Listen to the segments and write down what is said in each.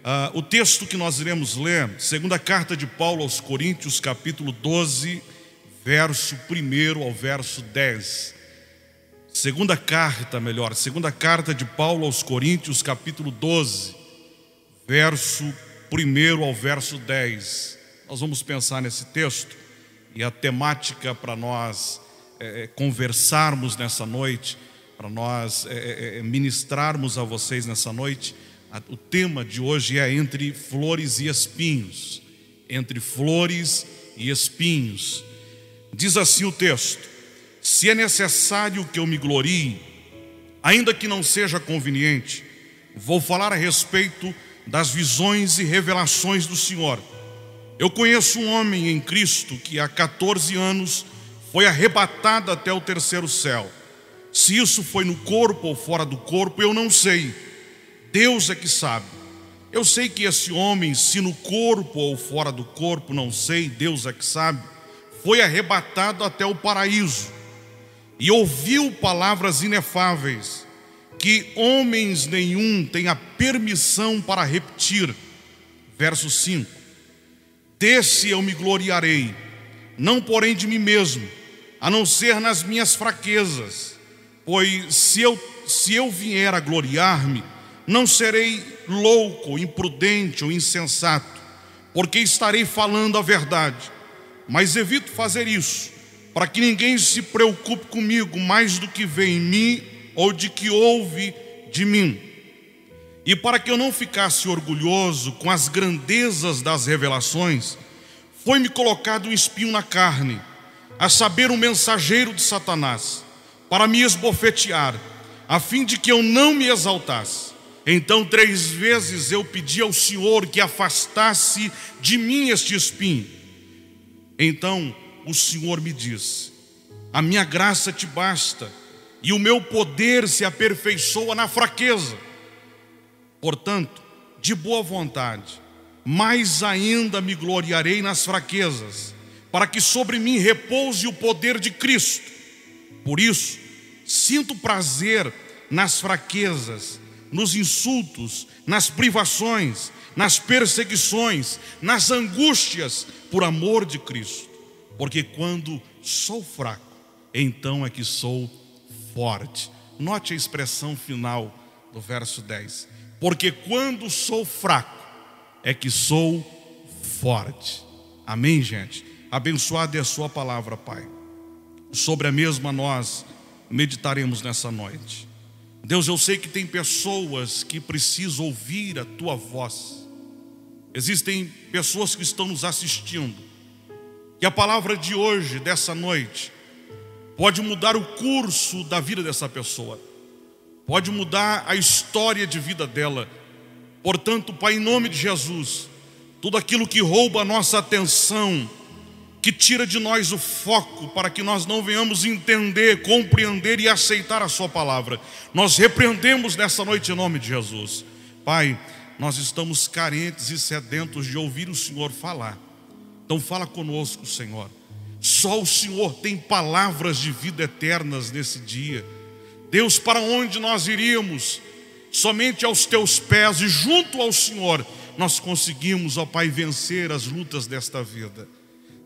Uh, o texto que nós iremos ler, segunda carta de Paulo aos Coríntios, capítulo 12, verso 1 ao verso 10. Segunda carta, melhor, segunda carta de Paulo aos Coríntios, capítulo 12, verso 1 ao verso 10. Nós vamos pensar nesse texto e a temática para nós é, conversarmos nessa noite, para nós é, é, ministrarmos a vocês nessa noite o tema de hoje é entre flores e espinhos. Entre flores e espinhos. Diz assim o texto: Se é necessário que eu me glorie, ainda que não seja conveniente, vou falar a respeito das visões e revelações do Senhor. Eu conheço um homem em Cristo que há 14 anos foi arrebatado até o terceiro céu. Se isso foi no corpo ou fora do corpo, eu não sei Deus é que sabe. Eu sei que esse homem, se no corpo ou fora do corpo, não sei, Deus é que sabe, foi arrebatado até o paraíso e ouviu palavras inefáveis que homens nenhum tem a permissão para repetir. Verso 5: Desse eu me gloriarei, não porém de mim mesmo, a não ser nas minhas fraquezas, pois se eu, se eu vier a gloriar-me, não serei louco, imprudente ou insensato, porque estarei falando a verdade. Mas evito fazer isso, para que ninguém se preocupe comigo mais do que vê em mim ou de que ouve de mim. E para que eu não ficasse orgulhoso com as grandezas das revelações, foi-me colocado um espinho na carne, a saber, um mensageiro de Satanás, para me esbofetear, a fim de que eu não me exaltasse. Então, três vezes eu pedi ao Senhor que afastasse de mim este espinho. Então o Senhor me disse: A minha graça te basta, e o meu poder se aperfeiçoa na fraqueza. Portanto, de boa vontade, mais ainda me gloriarei nas fraquezas, para que sobre mim repouse o poder de Cristo. Por isso, sinto prazer nas fraquezas nos insultos, nas privações, nas perseguições, nas angústias, por amor de Cristo. Porque quando sou fraco, então é que sou forte. Note a expressão final do verso 10. Porque quando sou fraco, é que sou forte. Amém, gente? Abençoada é a Sua palavra, Pai. Sobre a mesma nós meditaremos nessa noite. Deus, eu sei que tem pessoas que precisam ouvir a tua voz. Existem pessoas que estão nos assistindo. Que a palavra de hoje, dessa noite, pode mudar o curso da vida dessa pessoa. Pode mudar a história de vida dela. Portanto, Pai, em nome de Jesus, tudo aquilo que rouba a nossa atenção, que tira de nós o foco para que nós não venhamos entender, compreender e aceitar a Sua palavra. Nós repreendemos nessa noite em nome de Jesus. Pai, nós estamos carentes e sedentos de ouvir o Senhor falar. Então, fala conosco, Senhor. Só o Senhor tem palavras de vida eternas nesse dia. Deus, para onde nós iríamos? Somente aos teus pés e junto ao Senhor nós conseguimos, ó Pai, vencer as lutas desta vida.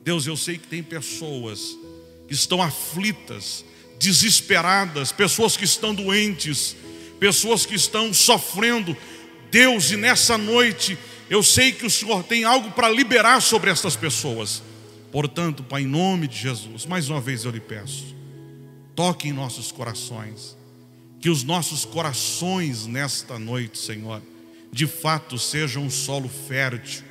Deus, eu sei que tem pessoas que estão aflitas, desesperadas, pessoas que estão doentes, pessoas que estão sofrendo. Deus, e nessa noite, eu sei que o Senhor tem algo para liberar sobre essas pessoas. Portanto, Pai, em nome de Jesus, mais uma vez eu lhe peço, toque em nossos corações, que os nossos corações nesta noite, Senhor, de fato sejam um solo fértil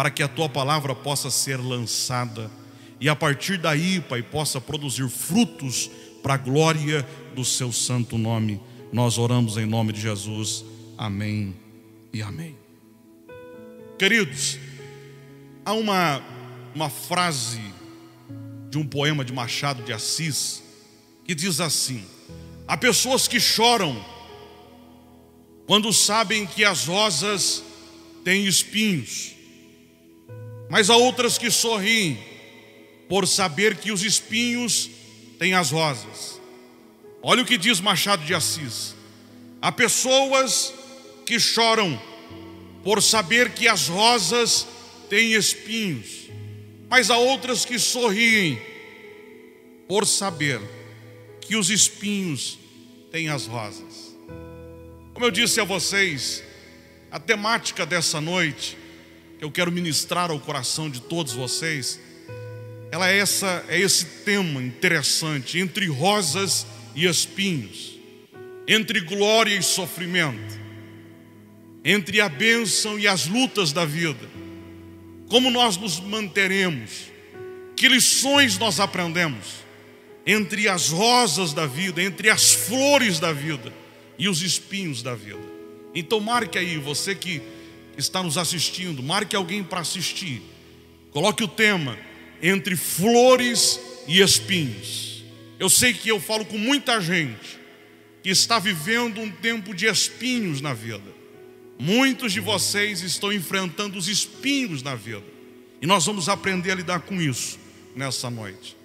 para que a tua palavra possa ser lançada e a partir daí, Pai, possa produzir frutos para a glória do seu santo nome. Nós oramos em nome de Jesus. Amém e amém. Queridos, há uma, uma frase de um poema de Machado de Assis que diz assim: Há pessoas que choram quando sabem que as rosas têm espinhos mas há outras que sorriem por saber que os espinhos têm as rosas. Olha o que diz Machado de Assis: há pessoas que choram por saber que as rosas têm espinhos, mas há outras que sorriem, por saber que os espinhos têm as rosas. Como eu disse a vocês, a temática dessa noite, eu quero ministrar ao coração de todos vocês, ela é, essa, é esse tema interessante, entre rosas e espinhos, entre glória e sofrimento, entre a bênção e as lutas da vida. Como nós nos manteremos? Que lições nós aprendemos? Entre as rosas da vida, entre as flores da vida e os espinhos da vida. Então marque aí, você que está nos assistindo, marque alguém para assistir. Coloque o tema entre flores e espinhos. Eu sei que eu falo com muita gente que está vivendo um tempo de espinhos na vida. Muitos de vocês estão enfrentando os espinhos na vida. E nós vamos aprender a lidar com isso nessa noite.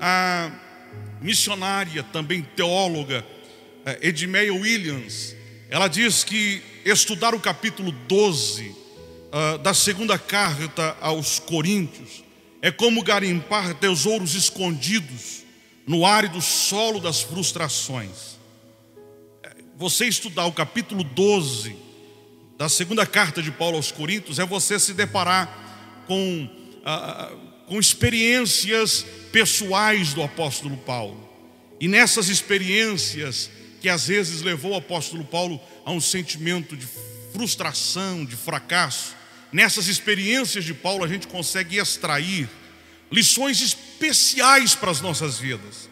A missionária, também teóloga, eh, Edmeia Williams, ela diz que estudar o capítulo 12 uh, ah, da segunda carta aos Coríntios é como garimpar tesouros escondidos no árido solo das frustrações. Você estudar o capítulo 12 da segunda carta de Paulo aos Coríntios é você se deparar com, uh, com experiências pessoais do apóstolo Paulo. E nessas experiências, que às vezes levou o apóstolo Paulo a um sentimento de frustração, de fracasso. Nessas experiências de Paulo, a gente consegue extrair lições especiais para as nossas vidas.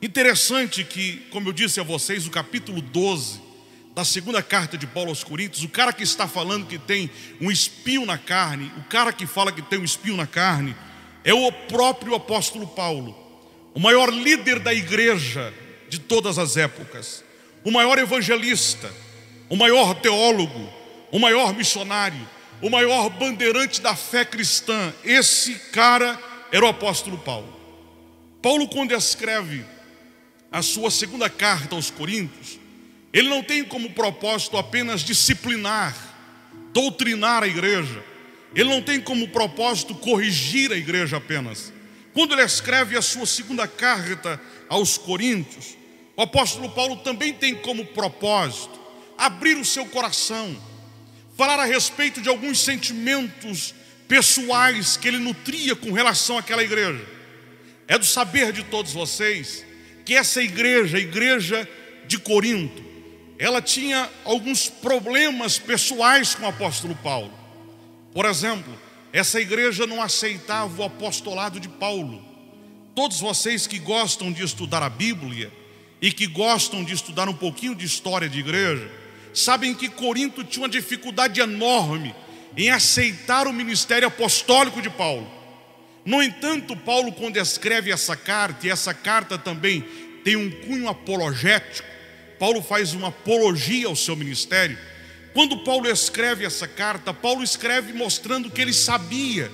Interessante que, como eu disse a vocês, o capítulo 12 da segunda carta de Paulo aos Coríntios, o cara que está falando que tem um espinho na carne, o cara que fala que tem um espinho na carne, é o próprio apóstolo Paulo, o maior líder da igreja de todas as épocas o maior evangelista, o maior teólogo, o maior missionário, o maior bandeirante da fé cristã. Esse cara era o apóstolo Paulo. Paulo, quando escreve a sua segunda carta aos Coríntios, ele não tem como propósito apenas disciplinar, doutrinar a igreja. Ele não tem como propósito corrigir a igreja apenas. Quando ele escreve a sua segunda carta aos Coríntios, o apóstolo Paulo também tem como propósito abrir o seu coração, falar a respeito de alguns sentimentos pessoais que ele nutria com relação àquela igreja. É do saber de todos vocês que essa igreja, a igreja de Corinto, ela tinha alguns problemas pessoais com o apóstolo Paulo. Por exemplo, essa igreja não aceitava o apostolado de Paulo. Todos vocês que gostam de estudar a Bíblia, e que gostam de estudar um pouquinho de história de igreja, sabem que Corinto tinha uma dificuldade enorme em aceitar o ministério apostólico de Paulo. No entanto, Paulo, quando escreve essa carta, e essa carta também tem um cunho apologético, Paulo faz uma apologia ao seu ministério. Quando Paulo escreve essa carta, Paulo escreve mostrando que ele sabia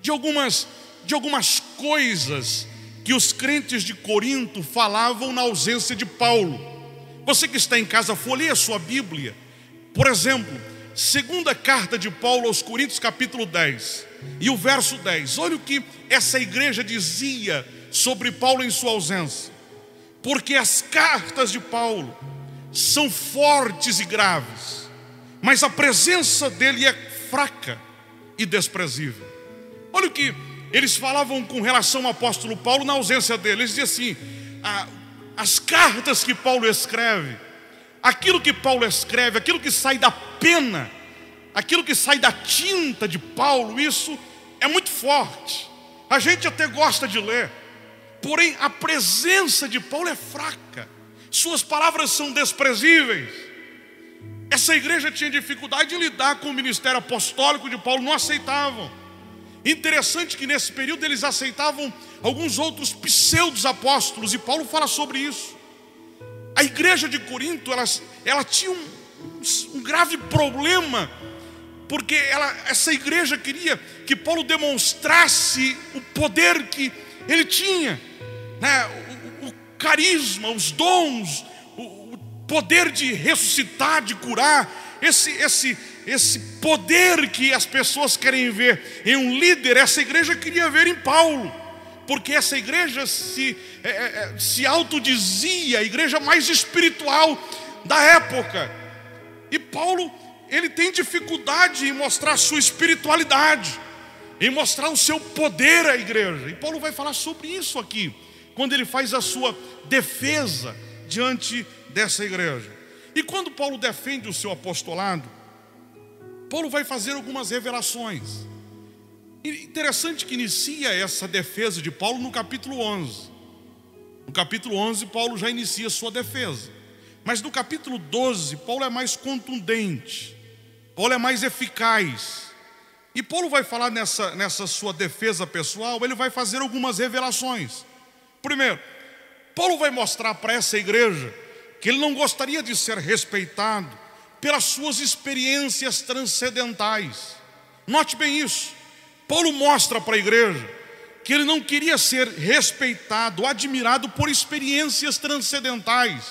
de algumas, de algumas coisas que os crentes de Corinto falavam na ausência de Paulo. Você que está em casa, folheia a sua Bíblia. Por exemplo, segunda carta de Paulo aos Coríntios, capítulo 10, e o verso 10. Olha o que essa igreja dizia sobre Paulo em sua ausência. Porque as cartas de Paulo são fortes e graves, mas a presença dele é fraca e desprezível. Olha o que eles falavam com relação ao apóstolo Paulo na ausência dele. Eles diziam assim: ah, as cartas que Paulo escreve, aquilo que Paulo escreve, aquilo que sai da pena, aquilo que sai da tinta de Paulo, isso é muito forte. A gente até gosta de ler, porém a presença de Paulo é fraca, suas palavras são desprezíveis. Essa igreja tinha dificuldade de lidar com o ministério apostólico de Paulo, não aceitavam. Interessante que nesse período eles aceitavam alguns outros pseudos apóstolos, e Paulo fala sobre isso. A igreja de Corinto, ela, ela tinha um, um grave problema, porque ela, essa igreja queria que Paulo demonstrasse o poder que ele tinha, né? o, o carisma, os dons, o, o poder de ressuscitar, de curar, esse, esse, esse poder que as pessoas querem ver em um líder, essa igreja queria ver em Paulo, porque essa igreja se, é, é, é se autodizia a igreja mais espiritual da época. E Paulo, ele tem dificuldade em mostrar sua espiritualidade, em mostrar o seu poder à igreja. E Paulo vai falar sobre isso aqui, quando ele faz a sua defesa diante dessa igreja. E quando Paulo defende o seu apostolado, Paulo vai fazer algumas revelações. Interessante que inicia essa defesa de Paulo no capítulo 11. No capítulo 11, Paulo já inicia sua defesa. Mas no capítulo 12, Paulo é mais contundente. Paulo é mais eficaz. E Paulo vai falar nessa, nessa sua defesa pessoal, ele vai fazer algumas revelações. Primeiro, Paulo vai mostrar para essa igreja que ele não gostaria de ser respeitado pelas suas experiências transcendentais. Note bem isso. Paulo mostra para a igreja que ele não queria ser respeitado, admirado por experiências transcendentais,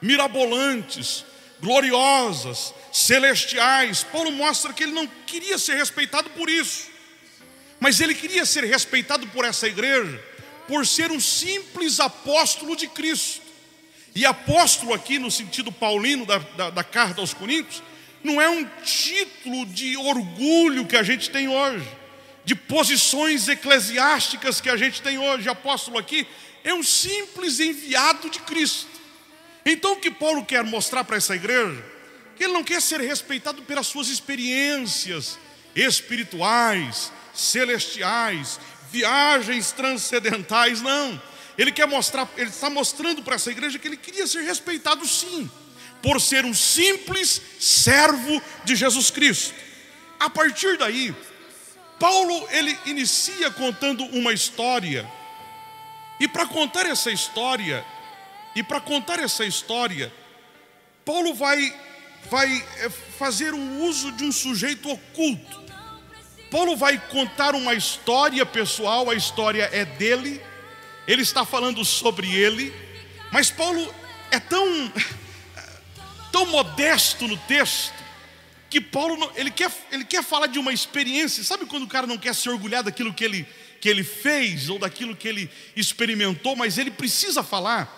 mirabolantes, gloriosas, celestiais. Paulo mostra que ele não queria ser respeitado por isso, mas ele queria ser respeitado por essa igreja, por ser um simples apóstolo de Cristo. E apóstolo aqui, no sentido paulino da, da, da carta aos Coríntios, não é um título de orgulho que a gente tem hoje, de posições eclesiásticas que a gente tem hoje. Apóstolo aqui é um simples enviado de Cristo. Então o que Paulo quer mostrar para essa igreja? Que ele não quer ser respeitado pelas suas experiências espirituais, celestiais, viagens transcendentais, não. Ele quer mostrar, ele está mostrando para essa igreja que ele queria ser respeitado sim, por ser um simples servo de Jesus Cristo. A partir daí, Paulo ele inicia contando uma história. E para contar essa história, e para contar essa história, Paulo vai vai é, fazer um uso de um sujeito oculto. Paulo vai contar uma história pessoal, a história é dele, ele está falando sobre ele, mas Paulo é tão, tão modesto no texto, que Paulo ele quer, ele quer falar de uma experiência, sabe quando o cara não quer se orgulhar daquilo que ele, que ele fez ou daquilo que ele experimentou, mas ele precisa falar.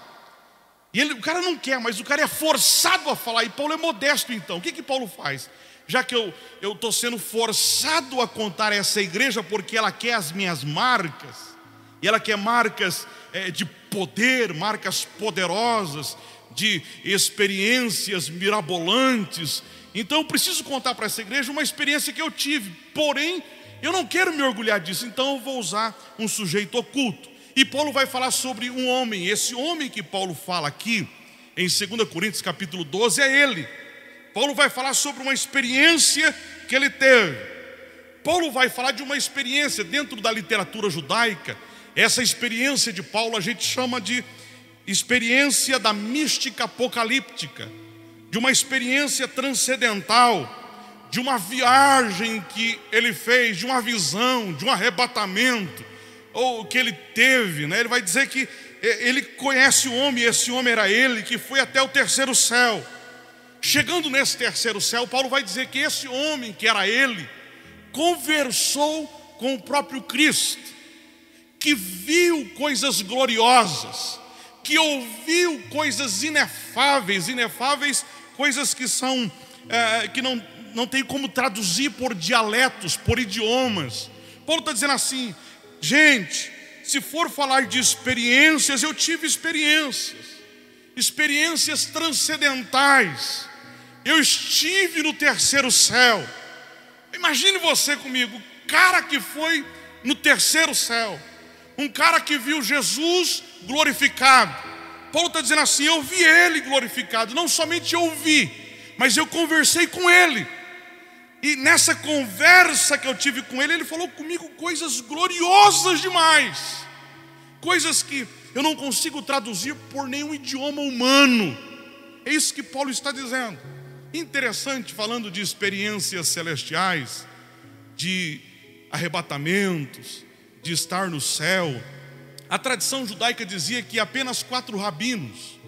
E ele, o cara não quer, mas o cara é forçado a falar, e Paulo é modesto então. O que, que Paulo faz? Já que eu estou sendo forçado a contar essa igreja porque ela quer as minhas marcas, e ela quer marcas é, de poder, marcas poderosas, de experiências mirabolantes. Então eu preciso contar para essa igreja uma experiência que eu tive, porém eu não quero me orgulhar disso, então eu vou usar um sujeito oculto. E Paulo vai falar sobre um homem, esse homem que Paulo fala aqui, em 2 Coríntios capítulo 12, é ele. Paulo vai falar sobre uma experiência que ele teve. Paulo vai falar de uma experiência dentro da literatura judaica essa experiência de Paulo a gente chama de experiência da mística apocalíptica, de uma experiência transcendental, de uma viagem que ele fez, de uma visão, de um arrebatamento, ou que ele teve, né? Ele vai dizer que ele conhece o homem, esse homem era ele, que foi até o terceiro céu. Chegando nesse terceiro céu, Paulo vai dizer que esse homem, que era ele, conversou com o próprio Cristo que viu coisas gloriosas, que ouviu coisas inefáveis, inefáveis, coisas que são é, que não, não tem como traduzir por dialetos, por idiomas. Paulo está dizendo assim, gente, se for falar de experiências, eu tive experiências, experiências transcendentais. Eu estive no terceiro céu. Imagine você comigo, cara que foi no terceiro céu um cara que viu Jesus glorificado. Paulo está dizendo assim: eu vi ele glorificado, não somente eu vi, mas eu conversei com ele. E nessa conversa que eu tive com ele, ele falou comigo coisas gloriosas demais, coisas que eu não consigo traduzir por nenhum idioma humano. É isso que Paulo está dizendo. Interessante, falando de experiências celestiais, de arrebatamentos, de estar no céu. A tradição judaica dizia que apenas quatro rabinos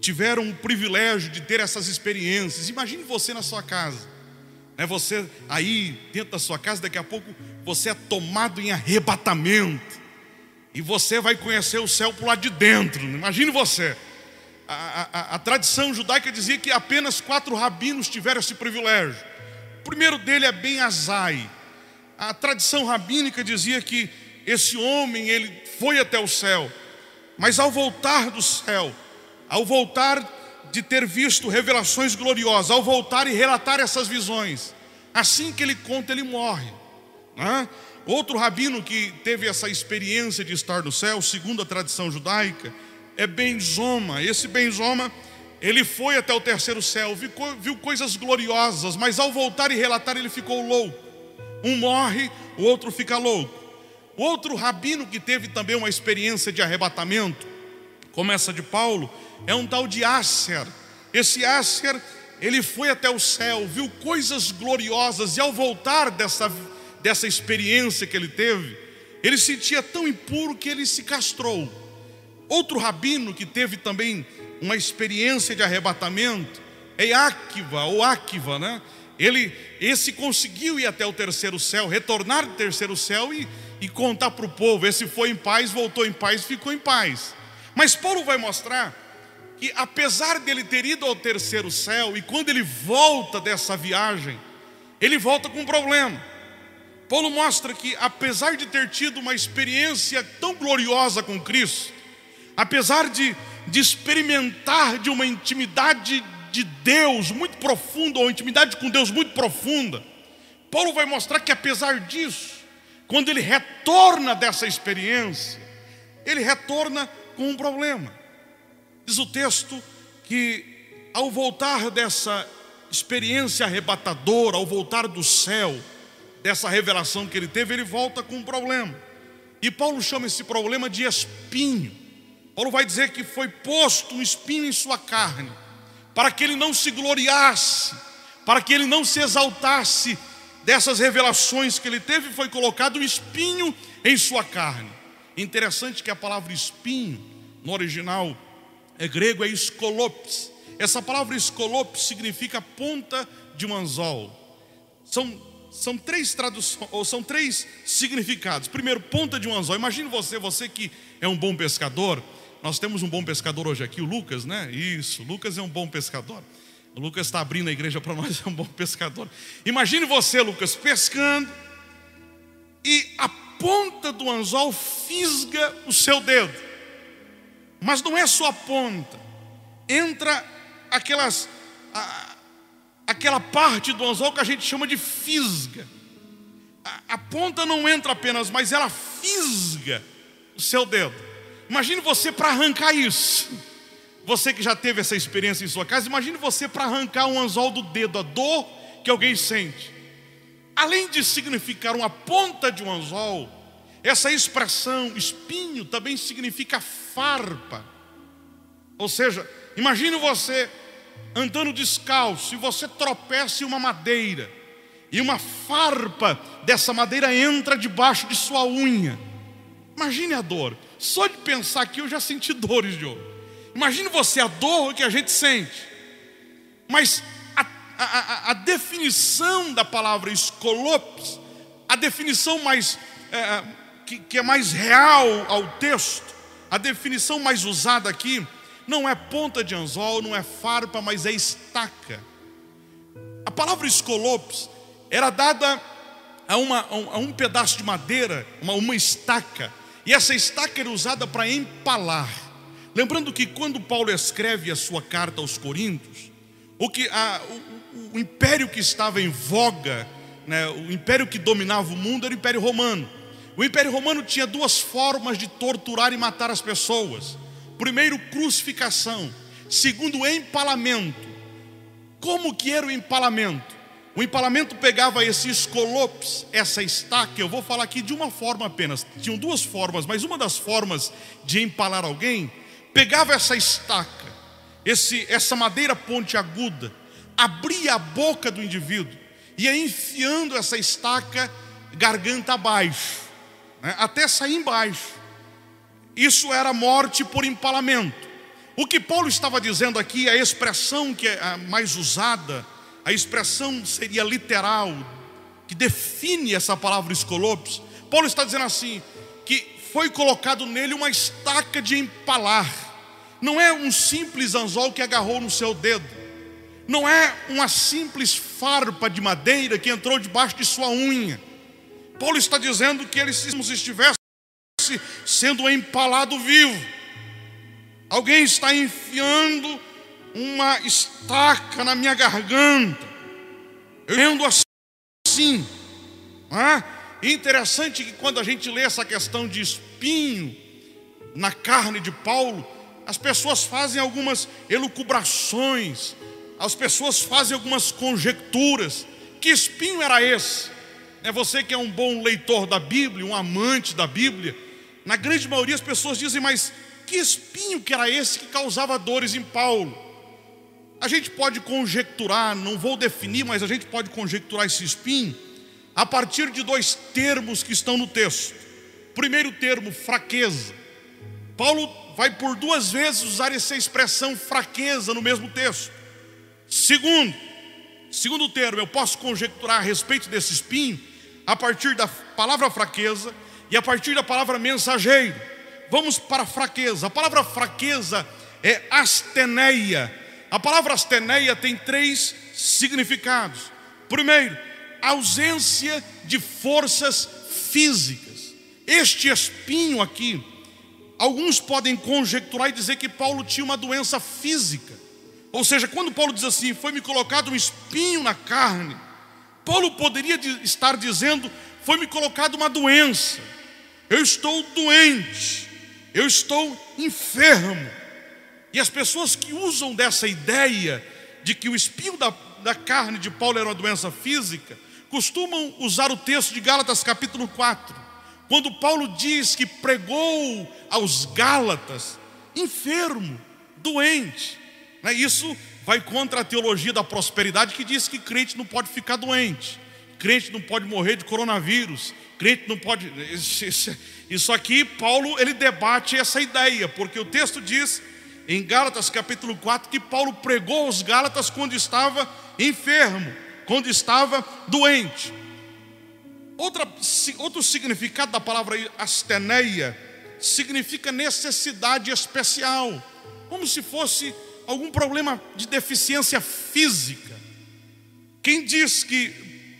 tiveram o privilégio de ter essas experiências. Imagine você na sua casa, É você aí dentro da sua casa, daqui a pouco você é tomado em arrebatamento. E você vai conhecer o céu por lá de dentro. Imagine você. A, a, a, tradição judaica dizia que apenas quatro rabinos tiveram esse privilégio. O primeiro dele é Ben Azai. A tradição rabínica dizia que esse homem ele foi até o céu, mas ao voltar do céu, ao voltar de ter visto revelações gloriosas, ao voltar e relatar essas visões, assim que ele conta, ele morre. Né? Outro rabino que teve essa experiência de estar no céu, segundo a tradição judaica, é Benzoma. Esse Benzoma, ele foi até o terceiro céu, viu, viu coisas gloriosas, mas ao voltar e relatar, ele ficou louco. Um morre, o outro fica louco. Outro rabino que teve também uma experiência de arrebatamento, como essa de Paulo, é um tal de Asser. Esse Asser, ele foi até o céu, viu coisas gloriosas, e ao voltar dessa, dessa experiência que ele teve, ele se sentia tão impuro que ele se castrou. Outro rabino que teve também uma experiência de arrebatamento é Akiva, ou Akiva, né? Ele, esse conseguiu ir até o terceiro céu, retornar do terceiro céu e, e contar para o povo. Esse foi em paz, voltou em paz, ficou em paz. Mas Paulo vai mostrar que apesar dele ter ido ao terceiro céu, e quando ele volta dessa viagem, ele volta com um problema. Paulo mostra que apesar de ter tido uma experiência tão gloriosa com Cristo, apesar de, de experimentar de uma intimidade de Deus muito profunda, ou intimidade com Deus muito profunda, Paulo vai mostrar que apesar disso, quando ele retorna dessa experiência, ele retorna com um problema. Diz o texto que ao voltar dessa experiência arrebatadora, ao voltar do céu, dessa revelação que ele teve, ele volta com um problema. E Paulo chama esse problema de espinho. Paulo vai dizer que foi posto um espinho em sua carne, para que ele não se gloriasse, para que ele não se exaltasse dessas revelações que ele teve, foi colocado um espinho em sua carne. Interessante que a palavra espinho, no original é grego, é escolopes. Essa palavra escolopes significa ponta de um anzol. São, são três traduções, ou são três significados. Primeiro, ponta de um anzol. Imagine você, você que é um bom pescador. Nós temos um bom pescador hoje aqui, o Lucas, né? Isso, Lucas é um bom pescador. O Lucas está abrindo a igreja para nós, é um bom pescador. Imagine você, Lucas, pescando e a ponta do anzol fisga o seu dedo. Mas não é só a ponta, entra aquelas, a, aquela parte do anzol que a gente chama de fisga. A, a ponta não entra apenas, mas ela fisga o seu dedo. Imagine você para arrancar isso. Você que já teve essa experiência em sua casa, imagine você para arrancar um anzol do dedo, a dor que alguém sente. Além de significar uma ponta de um anzol, essa expressão espinho também significa farpa. Ou seja, imagine você andando descalço e você tropeça em uma madeira e uma farpa dessa madeira entra debaixo de sua unha. Imagine a dor. Só de pensar aqui eu já senti dores, Diogo. Imagine você a dor que a gente sente. Mas a, a, a definição da palavra escolopes, a definição mais é, que, que é mais real ao texto, a definição mais usada aqui, não é ponta de anzol, não é farpa, mas é estaca. A palavra escolopes era dada a, uma, a um pedaço de madeira, uma, uma estaca, e essa estaca era usada para empalar. Lembrando que quando Paulo escreve a sua carta aos Coríntios, o, que, a, o, o império que estava em voga, né, o império que dominava o mundo era o Império Romano. O Império Romano tinha duas formas de torturar e matar as pessoas: primeiro, crucificação, segundo, empalamento. Como que era o empalamento? O empalamento pegava esse escolopes, essa estaca, eu vou falar aqui de uma forma apenas. Tinham duas formas, mas uma das formas de empalar alguém, pegava essa estaca, esse, essa madeira pontiaguda, abria a boca do indivíduo, ia enfiando essa estaca garganta abaixo né, até sair embaixo. Isso era morte por empalamento. O que Paulo estava dizendo aqui, a expressão que é mais usada a expressão seria literal, que define essa palavra escolopes, Paulo está dizendo assim: que foi colocado nele uma estaca de empalar, não é um simples anzol que agarrou no seu dedo, não é uma simples farpa de madeira que entrou debaixo de sua unha. Paulo está dizendo que ele estivesse sendo empalado vivo. Alguém está enfiando uma estaca na minha garganta. Eu ando assim. Não é? interessante que quando a gente lê essa questão de espinho na carne de Paulo, as pessoas fazem algumas elucubrações, as pessoas fazem algumas conjecturas. Que espinho era esse? É você que é um bom leitor da Bíblia, um amante da Bíblia. Na grande maioria as pessoas dizem, mas que espinho que era esse que causava dores em Paulo? A gente pode conjecturar, não vou definir, mas a gente pode conjecturar esse espinho a partir de dois termos que estão no texto. Primeiro termo, fraqueza. Paulo vai por duas vezes usar essa expressão fraqueza no mesmo texto. Segundo, segundo termo, eu posso conjecturar a respeito desse espinho a partir da palavra fraqueza e a partir da palavra mensageiro. Vamos para a fraqueza. A palavra fraqueza é asteneia. A palavra asteneia tem três significados. Primeiro, ausência de forças físicas. Este espinho aqui, alguns podem conjecturar e dizer que Paulo tinha uma doença física. Ou seja, quando Paulo diz assim, foi-me colocado um espinho na carne, Paulo poderia estar dizendo, foi-me colocado uma doença, eu estou doente, eu estou enfermo. E as pessoas que usam dessa ideia de que o espinho da, da carne de Paulo era uma doença física, costumam usar o texto de Gálatas capítulo 4, quando Paulo diz que pregou aos Gálatas, enfermo, doente. Né? Isso vai contra a teologia da prosperidade que diz que crente não pode ficar doente, crente não pode morrer de coronavírus, crente não pode. Isso aqui, Paulo, ele debate essa ideia, porque o texto diz em Gálatas capítulo 4 que Paulo pregou aos Gálatas quando estava enfermo quando estava doente. Outra, outro significado da palavra asteneia significa necessidade especial, como se fosse algum problema de deficiência física. Quem diz que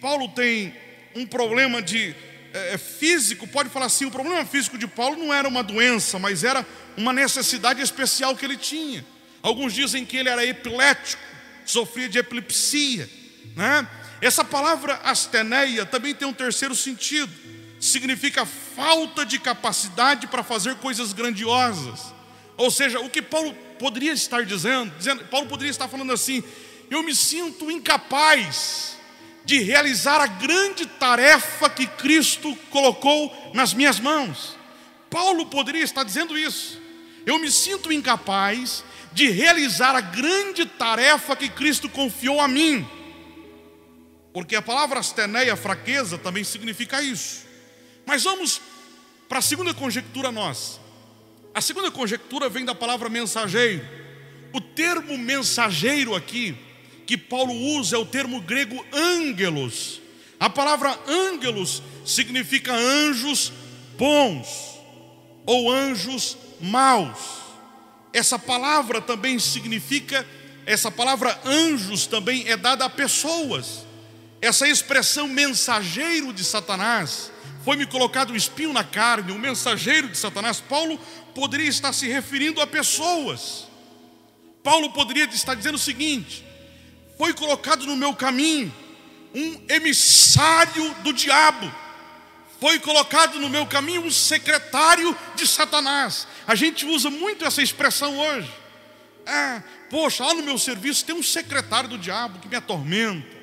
Paulo tem um problema de é, físico, pode falar assim: o problema físico de Paulo não era uma doença, mas era uma necessidade especial que ele tinha. Alguns dizem que ele era epilético, sofria de epilepsia. Né? Essa palavra asteneia também tem um terceiro sentido, significa falta de capacidade para fazer coisas grandiosas. Ou seja, o que Paulo poderia estar dizendo, dizendo, Paulo poderia estar falando assim: eu me sinto incapaz de realizar a grande tarefa que Cristo colocou nas minhas mãos. Paulo poderia estar dizendo isso. Eu me sinto incapaz de realizar a grande tarefa que Cristo confiou a mim. Porque a palavra asteneia, fraqueza, também significa isso. Mas vamos para a segunda conjectura nossa. A segunda conjectura vem da palavra mensageiro. O termo mensageiro aqui, que Paulo usa, é o termo grego ângelos. A palavra ângelos significa anjos bons ou anjos maus. Essa palavra também significa, essa palavra anjos também é dada a pessoas. Essa expressão mensageiro de Satanás, foi-me colocado um espinho na carne, um mensageiro de Satanás. Paulo poderia estar se referindo a pessoas. Paulo poderia estar dizendo o seguinte: foi colocado no meu caminho um emissário do diabo, foi colocado no meu caminho um secretário de Satanás. A gente usa muito essa expressão hoje. É, poxa, lá no meu serviço tem um secretário do diabo que me atormenta.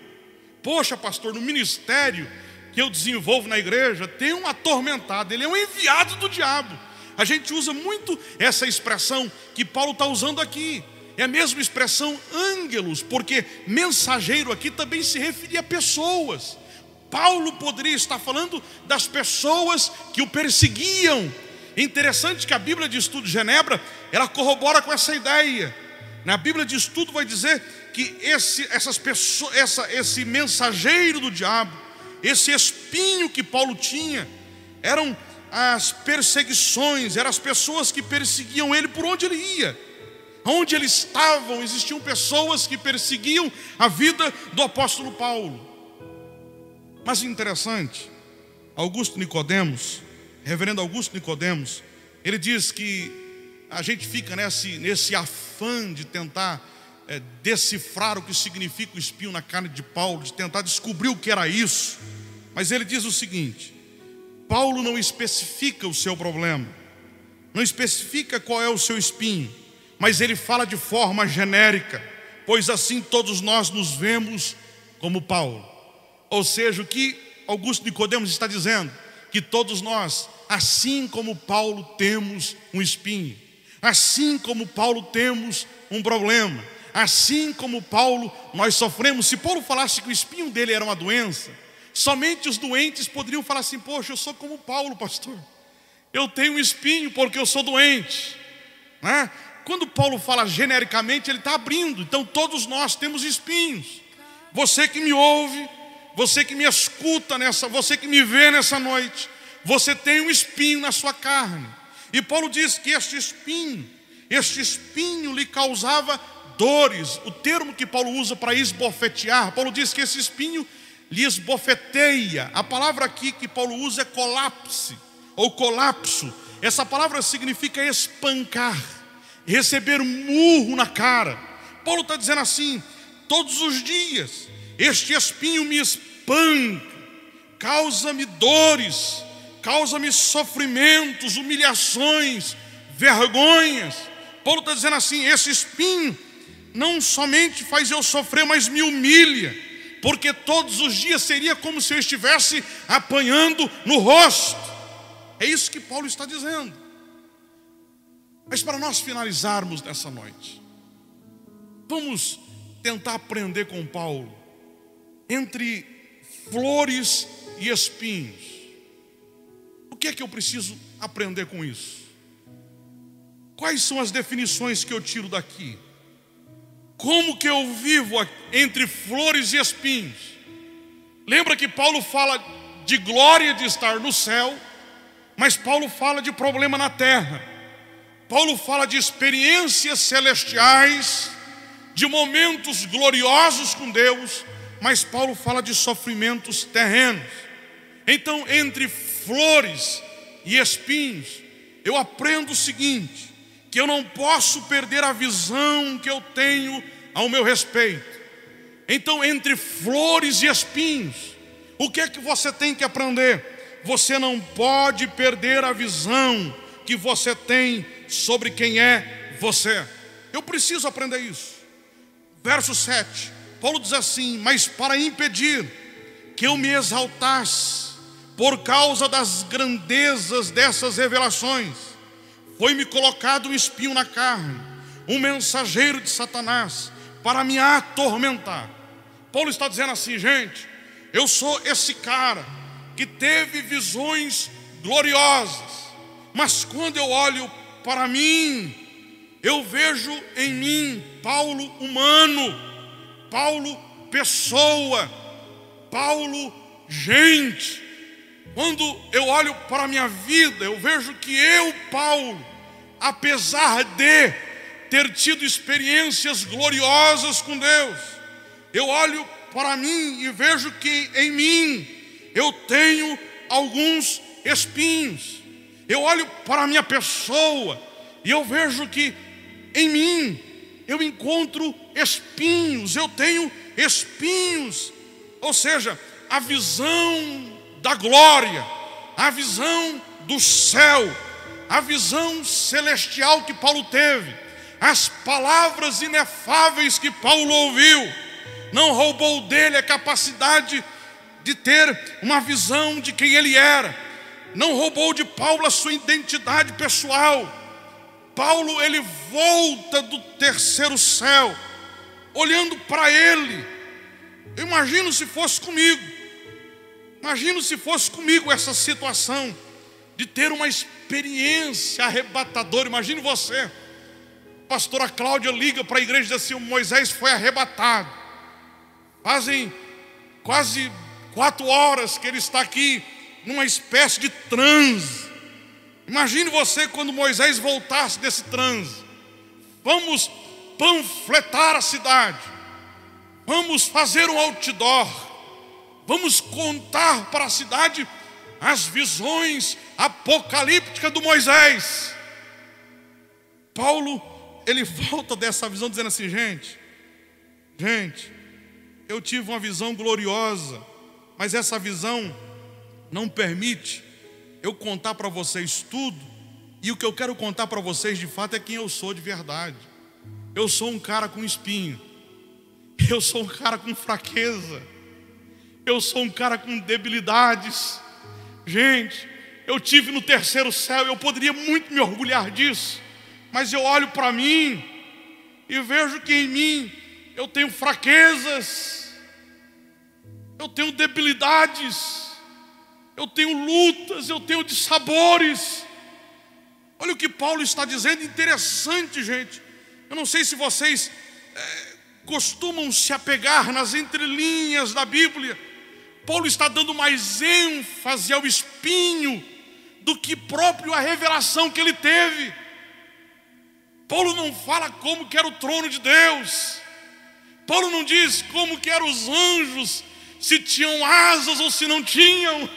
Poxa, pastor, no ministério que eu desenvolvo na igreja, tem um atormentado, ele é um enviado do diabo. A gente usa muito essa expressão que Paulo está usando aqui. É a mesma expressão ângelos, porque mensageiro aqui também se referia a pessoas. Paulo poderia estar falando das pessoas que o perseguiam. Interessante que a Bíblia de Estudo de Genebra, ela corrobora com essa ideia. Na Bíblia de Estudo vai dizer que esse, essas pessoas, essa, esse mensageiro do diabo, esse espinho que Paulo tinha, eram as perseguições, eram as pessoas que perseguiam ele por onde ele ia. Onde eles estavam, existiam pessoas que perseguiam a vida do apóstolo Paulo. Mas interessante, Augusto Nicodemos, reverendo Augusto Nicodemos, ele diz que a gente fica nesse, nesse afã de tentar é, decifrar o que significa o espinho na carne de Paulo, de tentar descobrir o que era isso. Mas ele diz o seguinte: Paulo não especifica o seu problema, não especifica qual é o seu espinho, mas ele fala de forma genérica, pois assim todos nós nos vemos como Paulo. Ou seja, o que Augusto Nicodemos está dizendo, que todos nós, assim como Paulo, temos um espinho, assim como Paulo temos um problema, assim como Paulo nós sofremos. Se Paulo falasse que o espinho dele era uma doença, Somente os doentes poderiam falar assim: Poxa, eu sou como Paulo, pastor. Eu tenho um espinho porque eu sou doente. Né? Quando Paulo fala genericamente, ele está abrindo. Então todos nós temos espinhos. Você que me ouve, você que me escuta nessa, você que me vê nessa noite, você tem um espinho na sua carne. E Paulo diz que este espinho, este espinho lhe causava dores. O termo que Paulo usa para esbofetear, Paulo diz que esse espinho lhe esbofeteia. A palavra aqui que Paulo usa é colapse ou colapso. Essa palavra significa espancar, receber murro na cara. Paulo está dizendo assim: todos os dias, este espinho me espanca, causa-me dores, causa-me sofrimentos, humilhações, vergonhas. Paulo está dizendo assim: esse espinho não somente faz eu sofrer, mas me humilha porque todos os dias seria como se eu estivesse apanhando no rosto. É isso que Paulo está dizendo. Mas para nós finalizarmos nessa noite, vamos tentar aprender com Paulo entre flores e espinhos. O que é que eu preciso aprender com isso? Quais são as definições que eu tiro daqui? Como que eu vivo entre flores e espinhos? Lembra que Paulo fala de glória de estar no céu, mas Paulo fala de problema na terra. Paulo fala de experiências celestiais, de momentos gloriosos com Deus, mas Paulo fala de sofrimentos terrenos. Então, entre flores e espinhos, eu aprendo o seguinte: que eu não posso perder a visão que eu tenho ao meu respeito. Então, entre flores e espinhos, o que é que você tem que aprender? Você não pode perder a visão que você tem sobre quem é você. Eu preciso aprender isso. Verso 7, Paulo diz assim: Mas para impedir que eu me exaltasse por causa das grandezas dessas revelações, foi-me colocado um espinho na carne, um mensageiro de Satanás, para me atormentar. Paulo está dizendo assim, gente, eu sou esse cara que teve visões gloriosas, mas quando eu olho para mim, eu vejo em mim Paulo humano, Paulo pessoa, Paulo gente. Quando eu olho para a minha vida, eu vejo que eu, Paulo, apesar de ter tido experiências gloriosas com Deus, eu olho para mim e vejo que em mim eu tenho alguns espinhos. Eu olho para a minha pessoa e eu vejo que em mim eu encontro espinhos, eu tenho espinhos. Ou seja, a visão da glória, a visão do céu, a visão celestial que Paulo teve, as palavras inefáveis que Paulo ouviu, não roubou dele a capacidade de ter uma visão de quem ele era, não roubou de Paulo a sua identidade pessoal. Paulo ele volta do terceiro céu, olhando para ele. Eu imagino se fosse comigo. Imagino se fosse comigo essa situação de ter uma experiência arrebatadora. Imagine você, pastora Cláudia liga para a igreja e diz assim: o Moisés foi arrebatado. Fazem quase quatro horas que ele está aqui, numa espécie de transe. Imagine você quando Moisés voltasse desse transe. Vamos panfletar a cidade, vamos fazer um outdoor, vamos contar para a cidade as visões apocalípticas do Moisés. Paulo, ele volta dessa visão dizendo assim, gente, gente, eu tive uma visão gloriosa, mas essa visão não permite eu contar para vocês tudo, e o que eu quero contar para vocês de fato é quem eu sou de verdade. Eu sou um cara com espinho, eu sou um cara com fraqueza, eu sou um cara com debilidades. Gente, eu tive no terceiro céu, eu poderia muito me orgulhar disso, mas eu olho para mim e vejo que em mim eu tenho fraquezas, eu tenho debilidades, eu tenho lutas, eu tenho dissabores. Olha o que Paulo está dizendo, interessante, gente. Eu não sei se vocês é, costumam se apegar nas entrelinhas da Bíblia. Paulo está dando mais ênfase ao espinho do que próprio a revelação que ele teve. Paulo não fala como que era o trono de Deus. Paulo não diz como que eram os anjos, se tinham asas ou se não tinham.